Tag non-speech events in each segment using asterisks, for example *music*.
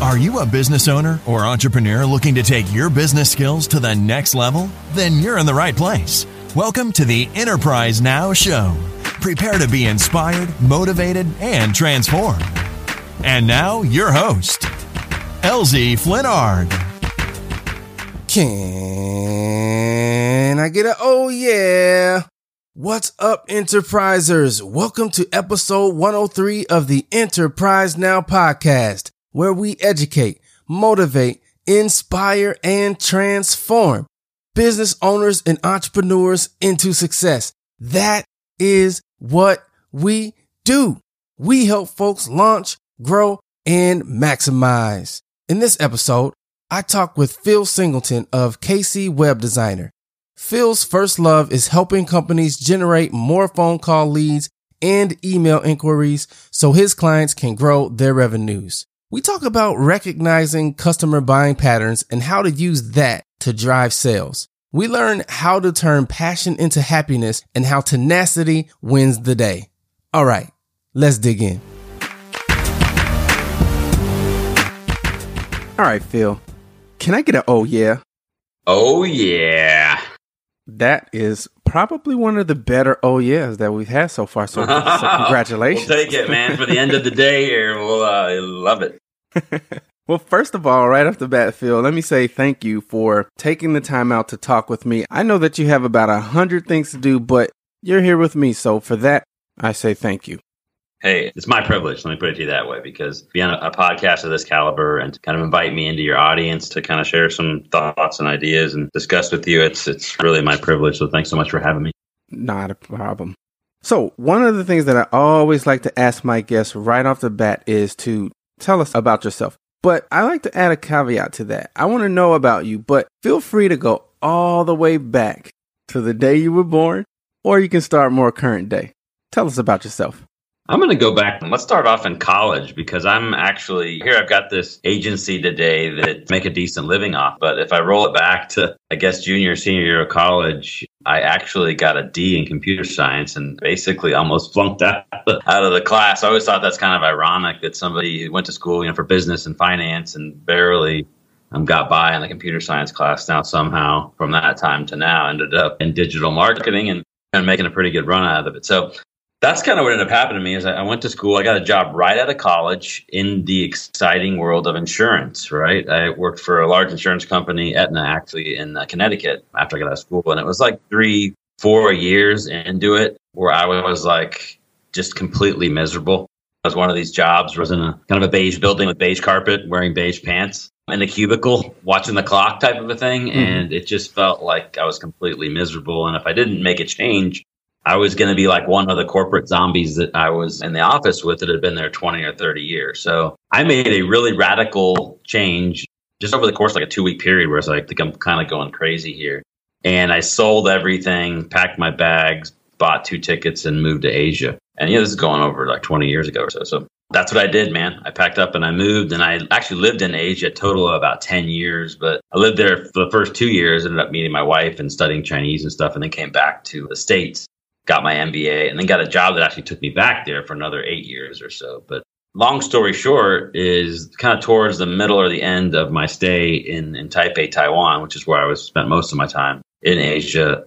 Are you a business owner or entrepreneur looking to take your business skills to the next level? Then you're in the right place. Welcome to the Enterprise Now Show. Prepare to be inspired, motivated, and transformed. And now, your host, LZ Flinnard. Can I get a oh yeah? What's up, enterprisers? Welcome to episode 103 of the Enterprise Now podcast where we educate, motivate, inspire, and transform business owners and entrepreneurs into success. That is what we do. We help folks launch, grow, and maximize. In this episode, I talk with Phil Singleton of KC Web Designer. Phil's first love is helping companies generate more phone call leads and email inquiries so his clients can grow their revenues. We talk about recognizing customer buying patterns and how to use that to drive sales. We learn how to turn passion into happiness and how tenacity wins the day. All right, let's dig in. All right, Phil, can I get an oh yeah? Oh yeah. That is probably one of the better oh yeahs that we've had so far. So, so *laughs* congratulations. we'll take it, man. For the end of the day here, we'll uh, love it. *laughs* well, first of all, right off the bat, Phil, let me say thank you for taking the time out to talk with me. I know that you have about a hundred things to do, but you're here with me. So for that, I say thank you. Hey, it's my privilege. Let me put it to you that way because being a, a podcast of this caliber and to kind of invite me into your audience to kind of share some thoughts and ideas and discuss with you, it's it's really my privilege. So thanks so much for having me. Not a problem. So, one of the things that I always like to ask my guests right off the bat is to tell us about yourself. But I like to add a caveat to that. I want to know about you, but feel free to go all the way back to the day you were born, or you can start more current day. Tell us about yourself. I'm going to go back. Let's start off in college because I'm actually here. I've got this agency today that make a decent living off. But if I roll it back to, I guess, junior, senior year of college, I actually got a D in computer science and basically almost flunked out, *laughs* out of the class. I always thought that's kind of ironic that somebody went to school, you know, for business and finance and barely um, got by in the computer science class. Now somehow from that time to now ended up in digital marketing and, and making a pretty good run out of it. So that's kind of what ended up happening to me is I went to school. I got a job right out of college in the exciting world of insurance, right? I worked for a large insurance company, Aetna, actually in uh, Connecticut after I got out of school. And it was like three, four years into it where I was like just completely miserable. I was one of these jobs, was in a kind of a beige building with beige carpet, wearing beige pants in a cubicle, watching the clock type of a thing. Mm-hmm. And it just felt like I was completely miserable. And if I didn't make a change, I was going to be like one of the corporate zombies that I was in the office with that had been there 20 or 30 years. So I made a really radical change just over the course like a two week period where I was like, I think I'm kind of going crazy here. And I sold everything, packed my bags, bought two tickets and moved to Asia. And yeah, this is going over like 20 years ago or so. So that's what I did, man. I packed up and I moved and I actually lived in Asia a total of about 10 years, but I lived there for the first two years, ended up meeting my wife and studying Chinese and stuff, and then came back to the States got my MBA, and then got a job that actually took me back there for another eight years or so. But long story short is kind of towards the middle or the end of my stay in, in Taipei, Taiwan, which is where I was spent most of my time in Asia.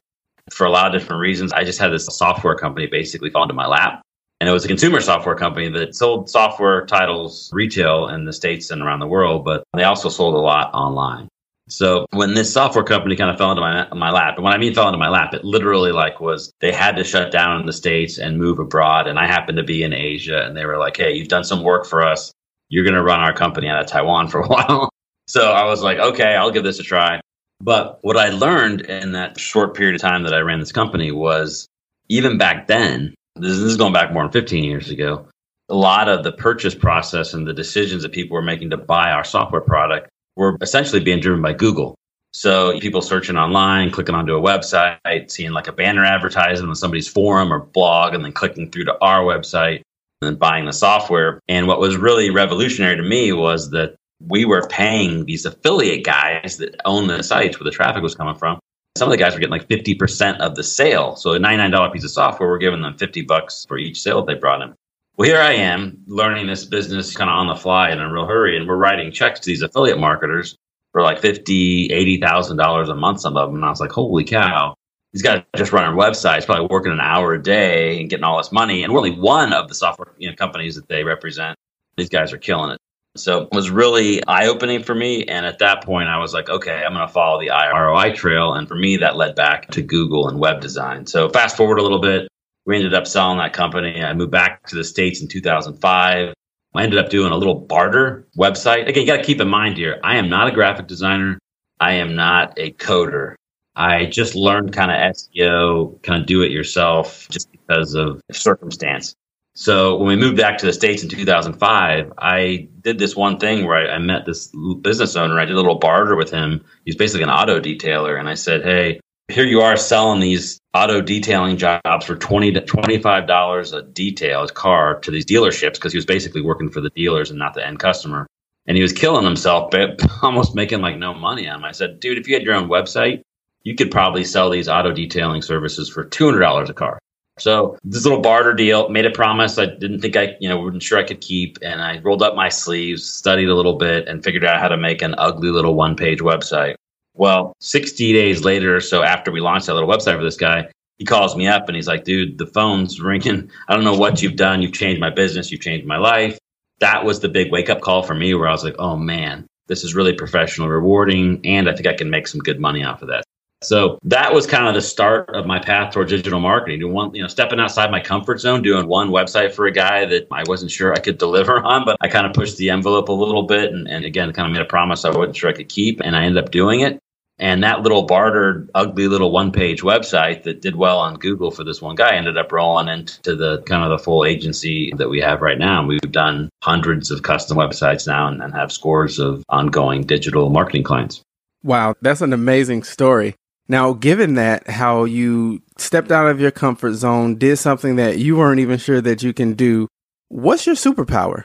For a lot of different reasons, I just had this software company basically fall into my lap. And it was a consumer software company that sold software titles retail in the States and around the world, but they also sold a lot online. So when this software company kind of fell into my my lap, and when I mean fell into my lap, it literally like was they had to shut down in the states and move abroad, and I happened to be in Asia, and they were like, "Hey, you've done some work for us. You're going to run our company out of Taiwan for a *laughs* while." so I was like, "Okay, I'll give this a try." But what I learned in that short period of time that I ran this company was even back then, this, this is going back more than 15 years ago, a lot of the purchase process and the decisions that people were making to buy our software product were essentially being driven by Google. So people searching online, clicking onto a website, seeing like a banner advertisement on somebody's forum or blog, and then clicking through to our website and then buying the software. And what was really revolutionary to me was that we were paying these affiliate guys that own the sites where the traffic was coming from. Some of the guys were getting like 50% of the sale. So a $99 piece of software, we're giving them 50 bucks for each sale that they brought in. Well, here I am learning this business kind of on the fly in a real hurry, and we're writing checks to these affiliate marketers for like fifty, eighty thousand dollars a month. Some of them, and I was like, "Holy cow!" These guys just run running websites, probably working an hour a day and getting all this money, and we're only one of the software you know, companies that they represent. These guys are killing it. So it was really eye opening for me. And at that point, I was like, okay, I'm going to follow the ROI trail. And for me, that led back to Google and web design. So fast forward a little bit, we ended up selling that company. I moved back to the States in 2005. I ended up doing a little barter website. Again, you got to keep in mind here, I am not a graphic designer. I am not a coder. I just learned kind of SEO, kind of do it yourself just because of circumstance. So when we moved back to the States in 2005, I did this one thing where I, I met this business owner. I did a little barter with him. He's basically an auto detailer. And I said, Hey, here you are selling these auto detailing jobs for 20 to 25 dollars a detail a car to these dealerships because he was basically working for the dealers and not the end customer. And he was killing himself but *laughs* almost making like no money on him. I said dude if you had your own website you could probably sell these auto detailing services for $200 a car. So this little barter deal made a promise i didn't think i you know wasn't sure i could keep and i rolled up my sleeves studied a little bit and figured out how to make an ugly little one page website well, 60 days later or so after we launched that little website for this guy, he calls me up and he's like, dude, the phone's ringing. I don't know what you've done. You've changed my business. You've changed my life. That was the big wake up call for me where I was like, oh man, this is really professional, rewarding. And I think I can make some good money off of that. So that was kind of the start of my path toward digital marketing. Doing one, you know, stepping outside my comfort zone, doing one website for a guy that I wasn't sure I could deliver *laughs* on, but I kind of pushed the envelope a little bit, and, and again, kind of made a promise I wasn't sure I could keep, and I ended up doing it. And that little bartered, ugly little one page website that did well on Google for this one guy ended up rolling into the kind of the full agency that we have right now. We've done hundreds of custom websites now and, and have scores of ongoing digital marketing clients. Wow, that's an amazing story. Now, given that, how you stepped out of your comfort zone, did something that you weren't even sure that you can do, what's your superpower?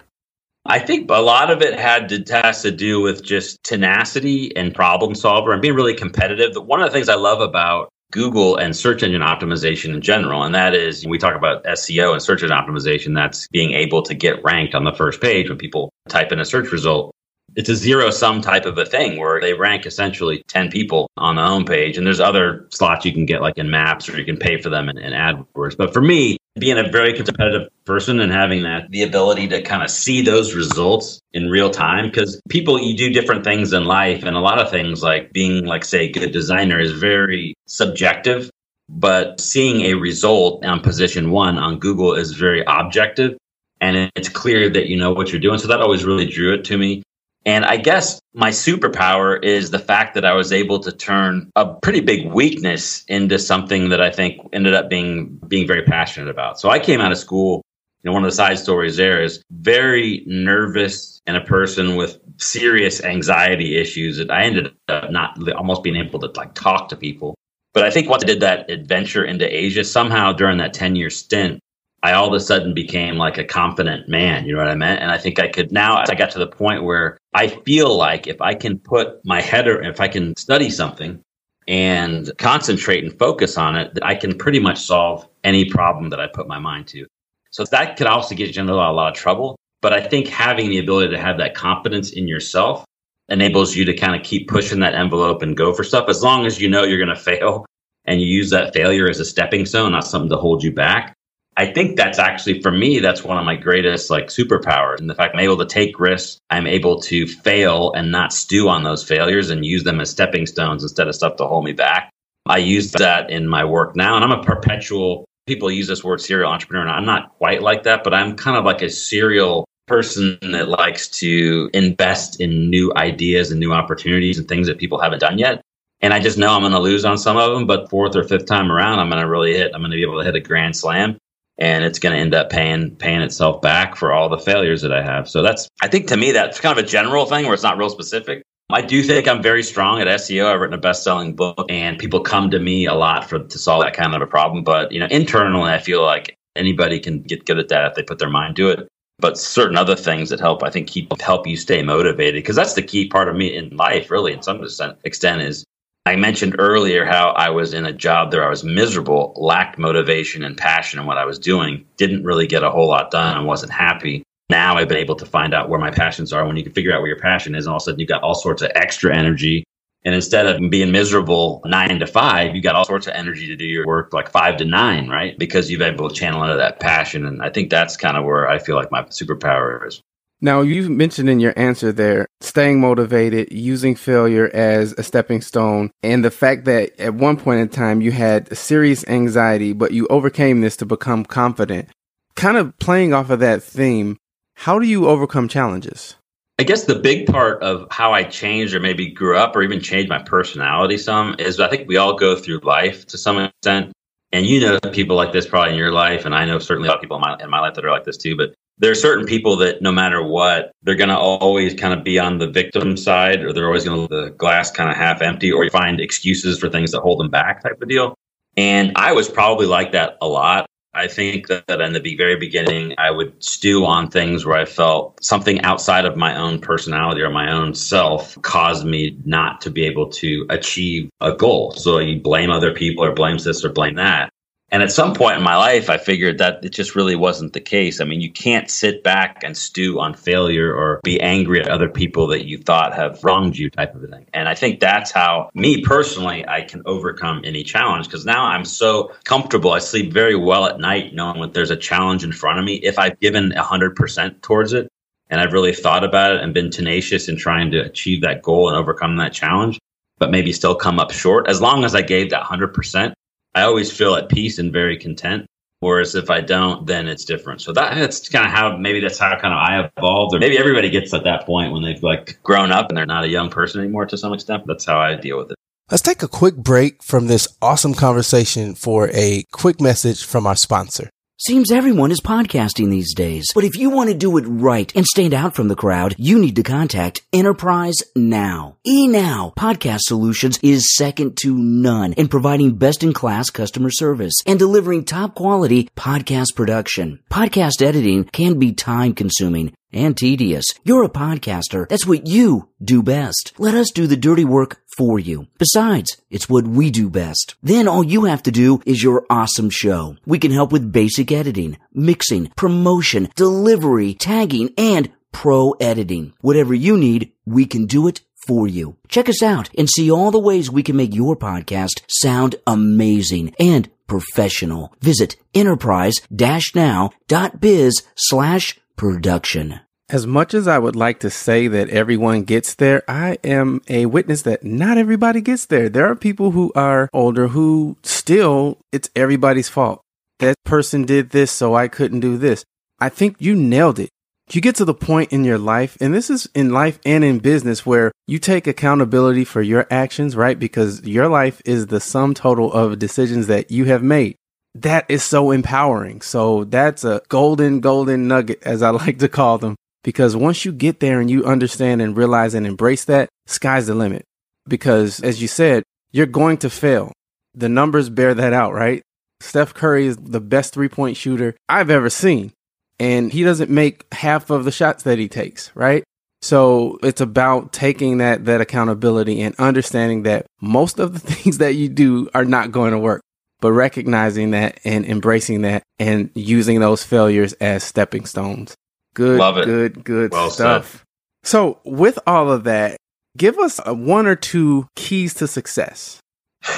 I think a lot of it had to has to do with just tenacity and problem solver and being really competitive. But one of the things I love about Google and search engine optimization in general, and that is we talk about SEO and search engine optimization. That's being able to get ranked on the first page when people type in a search result it's a zero sum type of a thing where they rank essentially 10 people on the homepage. And there's other slots you can get like in maps or you can pay for them in, in AdWords. But for me, being a very competitive person and having that the ability to kind of see those results in real time because people you do different things in life and a lot of things like being like say a good designer is very subjective but seeing a result on position one on google is very objective and it's clear that you know what you're doing. So that always really drew it to me and I guess my superpower is the fact that I was able to turn a pretty big weakness into something that I think ended up being being very passionate about. So I came out of school, you know, one of the side stories there is very nervous and a person with serious anxiety issues that I ended up not almost being able to like talk to people. But I think once I did that adventure into Asia, somehow during that 10 year stint, I all of a sudden became like a confident man. You know what I meant? And I think I could now, I got to the point where I feel like if I can put my head or if I can study something and concentrate and focus on it, that I can pretty much solve any problem that I put my mind to. So that could also get you into a lot, a lot of trouble. But I think having the ability to have that confidence in yourself enables you to kind of keep pushing that envelope and go for stuff as long as you know you're going *laughs* to fail and you use that failure as a stepping stone, not something to hold you back. I think that's actually for me, that's one of my greatest like superpowers. And the fact I'm able to take risks, I'm able to fail and not stew on those failures and use them as stepping stones instead of stuff to hold me back. I use that in my work now. And I'm a perpetual, people use this word serial entrepreneur. And I'm not quite like that, but I'm kind of like a serial person that likes to invest in new ideas and new opportunities and things that people haven't done yet. And I just know I'm going to lose on some of them, but fourth or fifth time around, I'm going to really hit, I'm going to be able to hit a grand slam and it's going to end up paying paying itself back for all the failures that I have. So that's I think to me that's kind of a general thing where it's not real specific. I do think I'm very strong at SEO. I've written a best-selling book, and people come to me a lot for to solve that kind of a problem. But you know, internally, I feel like anybody can get good at that if they put their mind to it. But certain other things that help, I think, keep help you stay motivated because that's the key part of me in life, really, in some extent, is I mentioned earlier how I was in a job there I was miserable, lacked motivation and passion in what I was doing, didn't really get a whole lot done, and wasn't happy now I've been able to find out where my passions are. When you can figure out where your passion is, and all of a sudden you've got all sorts of extra energy. And instead of being miserable nine to five, you got all sorts of energy to do your work like five to nine, right? Because you've been able to channel into that passion. And I think that's kind of where I feel like my superpower is. Now, you mentioned in your answer there staying motivated, using failure as a stepping stone, and the fact that at one point in time you had serious anxiety, but you overcame this to become confident. Kind of playing off of that theme, how do you overcome challenges? I guess the big part of how I changed or maybe grew up or even changed my personality some is I think we all go through life to some extent. And you know people like this probably in your life, and I know certainly a lot of people in my, in my life that are like this too. But there are certain people that no matter what, they're going to always kind of be on the victim side, or they're always going to the glass kind of half empty, or find excuses for things that hold them back, type of deal. And I was probably like that a lot. I think that, in the very beginning, I would stew on things where I felt something outside of my own personality or my own self caused me not to be able to achieve a goal. So you blame other people or blame this or blame that. And at some point in my life, I figured that it just really wasn't the case. I mean, you can't sit back and stew on failure or be angry at other people that you thought have wronged you, type of thing. And I think that's how, me personally, I can overcome any challenge because now I'm so comfortable. I sleep very well at night knowing that there's a challenge in front of me. If I've given 100% towards it and I've really thought about it and been tenacious in trying to achieve that goal and overcome that challenge, but maybe still come up short, as long as I gave that 100%, I always feel at peace and very content. Whereas if I don't, then it's different. So that, that's kind of how maybe that's how kind of I evolved, or maybe everybody gets at that point when they've like grown up and they're not a young person anymore to some extent. That's how I deal with it. Let's take a quick break from this awesome conversation for a quick message from our sponsor. Seems everyone is podcasting these days. But if you want to do it right and stand out from the crowd, you need to contact Enterprise Now. eNow Podcast Solutions is second to none in providing best in class customer service and delivering top quality podcast production. Podcast editing can be time consuming and tedious. You're a podcaster. That's what you do best. Let us do the dirty work for you. Besides, it's what we do best. Then all you have to do is your awesome show. We can help with basic editing, mixing, promotion, delivery, tagging, and pro editing. Whatever you need, we can do it for you. Check us out and see all the ways we can make your podcast sound amazing and professional. Visit enterprise-now.biz slash production. As much as I would like to say that everyone gets there, I am a witness that not everybody gets there. There are people who are older who still, it's everybody's fault. That person did this, so I couldn't do this. I think you nailed it. You get to the point in your life, and this is in life and in business where you take accountability for your actions, right? Because your life is the sum total of decisions that you have made that is so empowering. So that's a golden, golden nugget, as I *laughs* like to call them, because once you get there and you understand and realize and embrace that, sky's the limit. Because as you said, you're going to fail. The numbers bear that out, right? Steph Curry is the best three point shooter I've ever seen. And he doesn't make half of the shots that he takes, right? So it's about taking that, that accountability and understanding that most of the *laughs* things that you do are not going to work but recognizing that and embracing that and using those failures as stepping stones. Good, Love it. good, good well stuff. Said. So, with all of that, give us uh, one or two keys to success.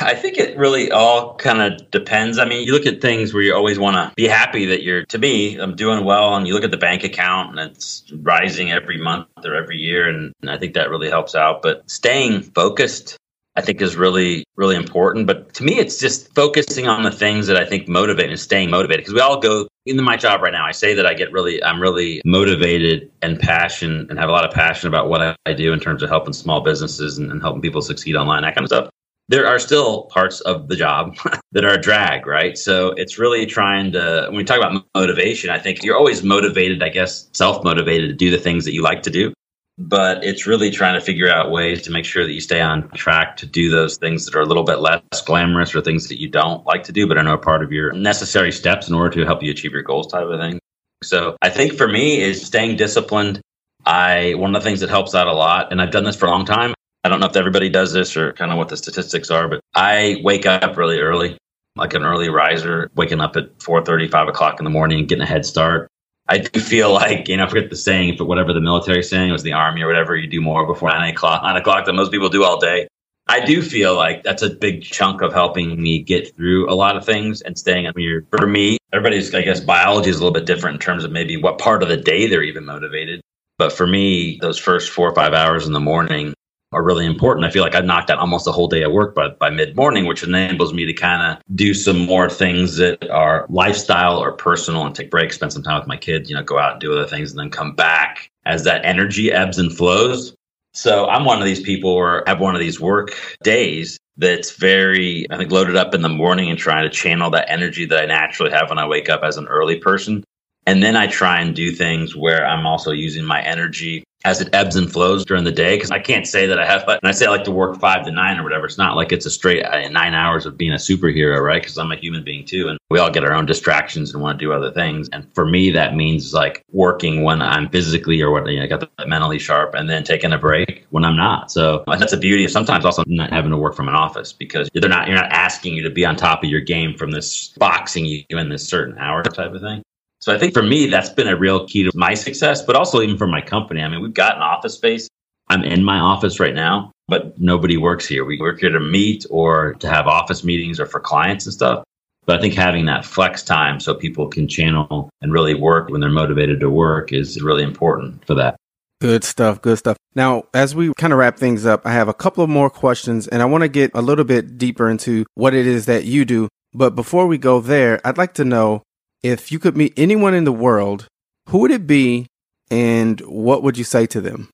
I think it really all kind of depends. I mean, you look at things where you always want to be happy that you're, to me, I'm doing well. And you look at the bank account and it's rising every month or every year. And, and I think that really helps out. But staying focused I think is really, really important. But to me, it's just focusing on the things that I think motivate and staying motivated. Because we all go into my job right now. I say that I get really, I'm really motivated and passion and have a lot of passion about what I, do in terms of helping small businesses and, and helping people succeed online, that kind of stuff. there are still parts of the job *laughs* that are a drag, right? So it's really trying to, when we talk about motivation, I think you're always motivated, I guess, self motivated to do the things that you like to do. But it's really trying to figure out ways to make sure that you stay on track to do those things that are a little bit less glamorous or things that you don't like to do, but are no part of your necessary steps in order to help you achieve your goals type of thing. So I think for me is staying disciplined. I, one of the things that helps out a lot, and I've done this for a long time, I don't know if everybody does this or kind of what the statistics are, but I wake up really early, like an early riser, waking up at 4.30, 5 o'clock in the morning getting a head start. I do feel like, you know, I forget the saying, but whatever the military saying was the army or whatever, you do more before 9 o'clock, 9 o'clock than most people do all day. I do feel like that's a big chunk of helping me get through a lot of things and staying up here. For me, everybody's, I guess, biology is a little bit different in terms of maybe what part of the day they're even motivated. But for me, those first four or five hours in the morning, are really important. I feel like I've knocked out almost a whole day at work by, by mid morning, which enables me to kind of do some more things that are lifestyle or personal and take breaks, spend some time with my kids, you know, go out and do other things and then come back as that energy ebbs and flows. So I'm one of these people I have one of these work days that's very, I think, loaded up in the morning and trying to channel that energy that I naturally have when I wake up as an early person. And then I try and do things where I'm also using my energy as it ebbs and flows during the day. Cause I can't say that I have, and I say I like to work five to nine or whatever. It's not like it's a straight uh, nine hours of being a superhero, right? Cause I'm a human being too. And we all get our own distractions and want to do other things. And for me, that means like working when I'm physically or what, you know, I got the mentally sharp and then taking a break when I'm not. So that's the beauty of sometimes also not having to work from an office because they're not, you're not asking you to be on top of your game from this boxing you in this certain hour type of thing. So I think for me, that's been a real key to my success, but also even for my company. I mean, we've got an office space. I'm in my office right now, but nobody works here. We work here to meet or to have office meetings or for clients and stuff. But I think having that flex time so people can channel and really work when they're motivated to work is really important for that. Good stuff. Good stuff. Now, as we kind of wrap things up, I have a couple of more questions and I want to get a little bit deeper into what it is that you do. But before we go there, I'd like to know if you could meet anyone in the world, who would it be and what would you say to them?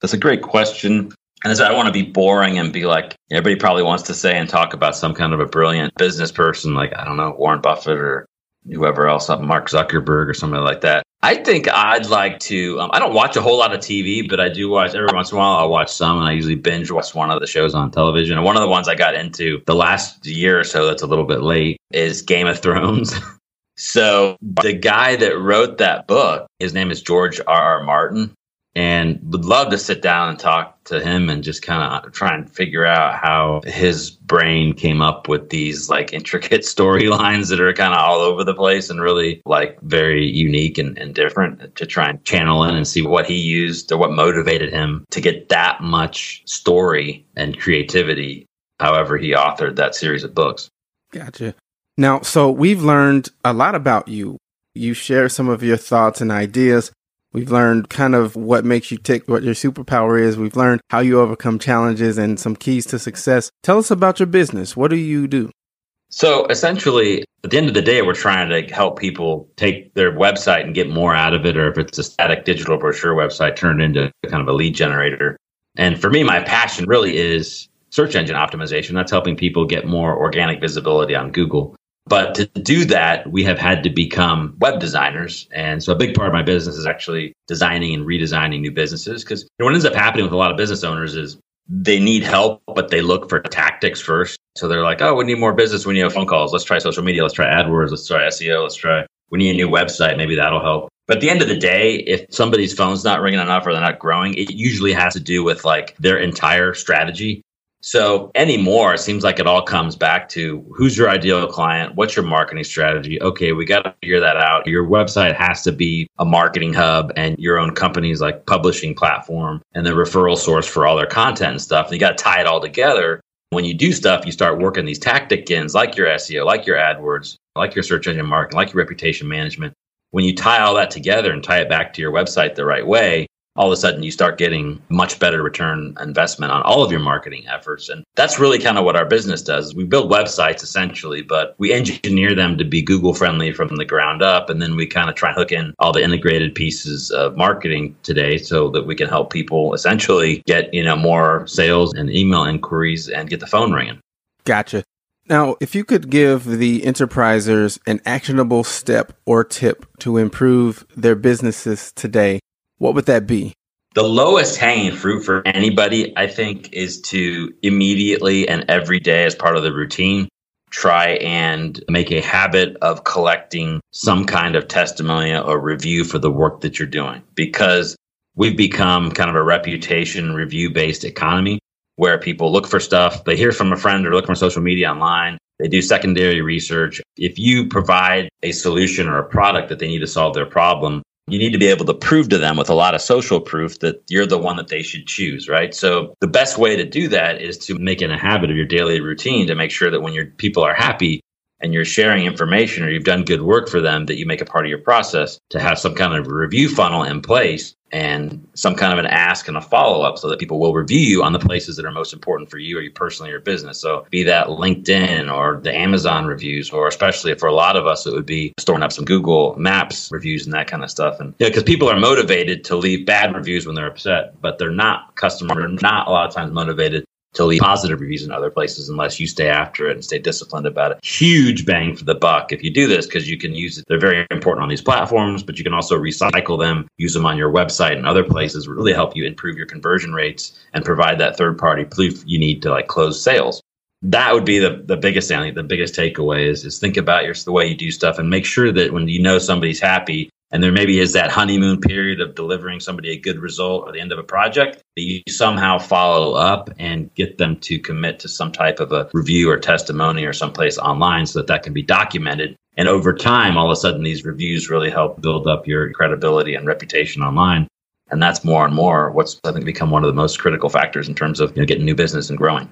That's a great question. And I don't want to be boring and be like, everybody probably wants to say and talk about some kind of a brilliant business person, like, I don't know, Warren Buffett or whoever else, Mark Zuckerberg or somebody like that. I think I'd like to. Um, I don't watch a whole lot of TV, but I do watch every once in a while. I'll watch some, and I usually binge watch one of the shows on television. And one of the ones I got into the last year or so that's a little bit late is Game of Thrones. *laughs* So the guy that wrote that book, his name is George R. R. Martin, and would love to sit down and talk to him and just kind of try and figure out how his brain came up with these like intricate *laughs* storylines that are kind of all over the place and really like very unique and, and different to try and channel in and see what he used or what motivated him to get that much story and creativity however he authored that series of books. Gotcha. Now, so we've learned a lot about you. You share some of your thoughts and ideas. We've learned kind of what makes you tick, what your superpower is. We've learned how you overcome challenges and some keys to success. Tell us about your business. What do you do? So essentially, at the end of the day, we're trying to help people take their website and get more out of it, or if it's a static digital brochure website, turn it into kind of a lead generator. And for me, my passion really is search engine optimization. That's helping people get more organic visibility on Google. But to do that, we have had to become web designers. And so a big part of my business is actually designing and redesigning new businesses. Because what ends up happening with a lot of business owners is they need help, but they look for tactics first. So they're like, oh, we need more business. We need phone calls. Let's try social media. Let's try AdWords. Let's try SEO. Let's try, we need a new website. Maybe that'll help. But at the end of the day, if somebody's phone's not ringing enough or they're not growing, it usually has to do with like their entire strategy. So anymore, it seems like it all comes back to who's your ideal client? What's your marketing strategy? Okay, we got to figure that out. Your website has to be a marketing hub and your own company's like publishing platform and the referral source for all their content and stuff. And you got to tie it all together. When you do stuff, you start working these tactic ins like your SEO, like your AdWords, like your search engine marketing, like your reputation management. When you tie all that together and tie it back to your website the right way, all of a sudden you start getting much better return investment on all of your marketing efforts. And that's really kind of what our business does. We build websites essentially, but we engineer them to be Google friendly from the ground up. And then we kind of try and hook in all the integrated pieces of marketing today so that we can help people essentially get, you know, more sales and email inquiries and get the phone ringing. Gotcha. Now, if you could give the enterprisers an actionable step or tip to improve their businesses today, what would that be? The lowest hanging fruit for anybody, I think, is to immediately and every day as part of the routine try and make a habit of collecting some kind of testimonial or review for the work that you're doing because we've become kind of a reputation review based economy where people look for stuff, they hear from a friend or look from social media online, they do secondary research. If you provide a solution or a product that they need to solve their problem, you need to be able to prove to them with a lot of social proof that you're the one that they should choose, right? So the best way to do that is to make it a habit of your daily routine to make sure that when your people are happy, and you're sharing information or you've done good work for them that you make a part of your process to have some kind of review funnel in place and some kind of an ask and a follow up so that people will review you on the places that are most important for you or you personally or your business. So be that LinkedIn or the Amazon reviews, or especially for a lot of us, it would be storing up some Google Maps reviews and that kind of stuff. And yeah, because people are motivated to leave bad reviews when they're upset, but they're not customer, they're not a lot of times motivated to leave positive reviews in other places unless you stay after it and stay disciplined about it. Huge bang for the buck if you do this because you can use it. They're very important on these platforms, but you can also recycle them, use them on your website and other places, really help you improve your conversion rates and provide that third party proof you need to like close sales. That would be the, the biggest thing, the biggest takeaway is, is think about your the way you do stuff and make sure that when you know somebody's happy, and there maybe is that honeymoon period of delivering somebody a good result or the end of a project that you somehow follow up and get them to commit to some type of a review or testimony or someplace online so that that can be documented. And over time all of a sudden these reviews really help build up your credibility and reputation online. And that's more and more what's i think become one of the most critical factors in terms of you know, getting new business and growing.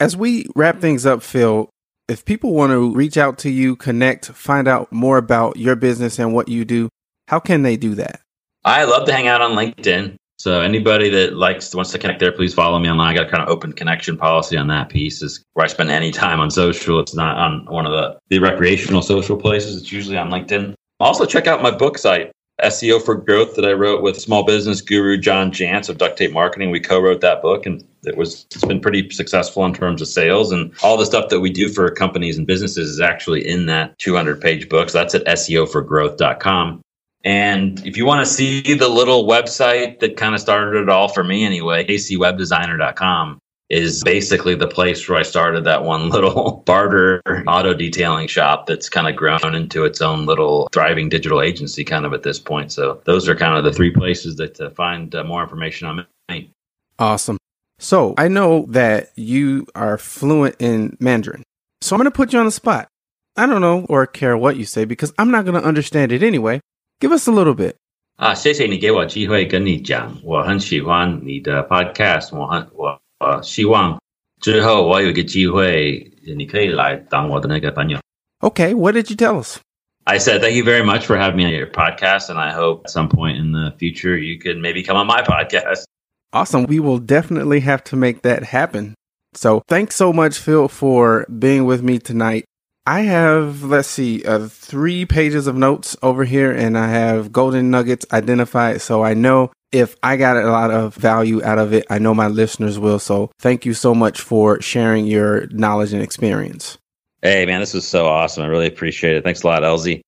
As we wrap things up phil if people want to reach out to you connect find out more about your business and what you do how can they do that? I love to hang out on LinkedIn. So anybody that likes wants to connect there, please follow me online. I got a kind of open connection policy on that piece. Is where I spend any time on social. It's not on one of the, the recreational social places. It's usually on LinkedIn. Also check out my book site, SEO for Growth, that I wrote with small business guru John Jantsch of Duct Tape Marketing. We co-wrote that book, and it was it's been pretty successful in terms of sales. And all the stuff that we do for companies and businesses is actually in that 200 page book. So that's at SEOforgrowth.com. And if you want to see the little website that kind of started it all for me anyway, kcwebdesigner.com is basically the place where I started that one *laughs* little barter auto detailing shop that's kind of grown into its own little thriving digital agency kind of at this point. So those are kind of the three places that to find uh, more information on me. Awesome. So I know that you are fluent in Mandarin. So I'm going to put you on the spot. I don't know or care what you say because I'm not going to understand it anyway. Give us a little bit. 啊，谢谢你给我机会跟你讲，我很喜欢你的 podcast，我很我我希望之后我有一个机会，你可以来当我的那个朋友。Okay, what did you tell us? I said thank you very much for having me on your podcast, and I hope at some point in the future you could maybe come on my podcast. Awesome. We will definitely have to make that happen. So thanks so much, Phil, for being with me tonight. I have, let's see, uh, three pages of notes over here, and I have golden nuggets identified. So I know if I got a lot of value out of it, I know my listeners will. So thank you so much for sharing your knowledge and experience. Hey, man, this was so awesome. I really appreciate it. Thanks a lot, LZ.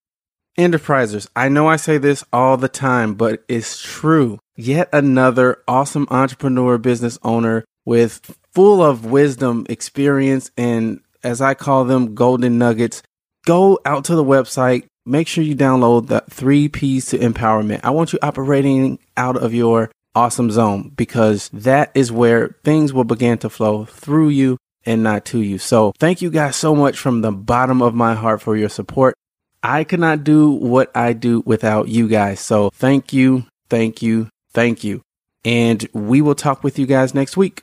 Enterprisers, I know I say this all the time, but it's true. Yet another awesome entrepreneur business owner with full of wisdom, experience, and as I call them, golden nuggets. Go out to the website. Make sure you download the three P's to empowerment. I want you operating out of your awesome zone because that is where things will begin to flow through you and not to you. So thank you guys so much from the bottom of my heart for your support. I could not do what I do without you guys. So thank you, thank you, thank you. And we will talk with you guys next week.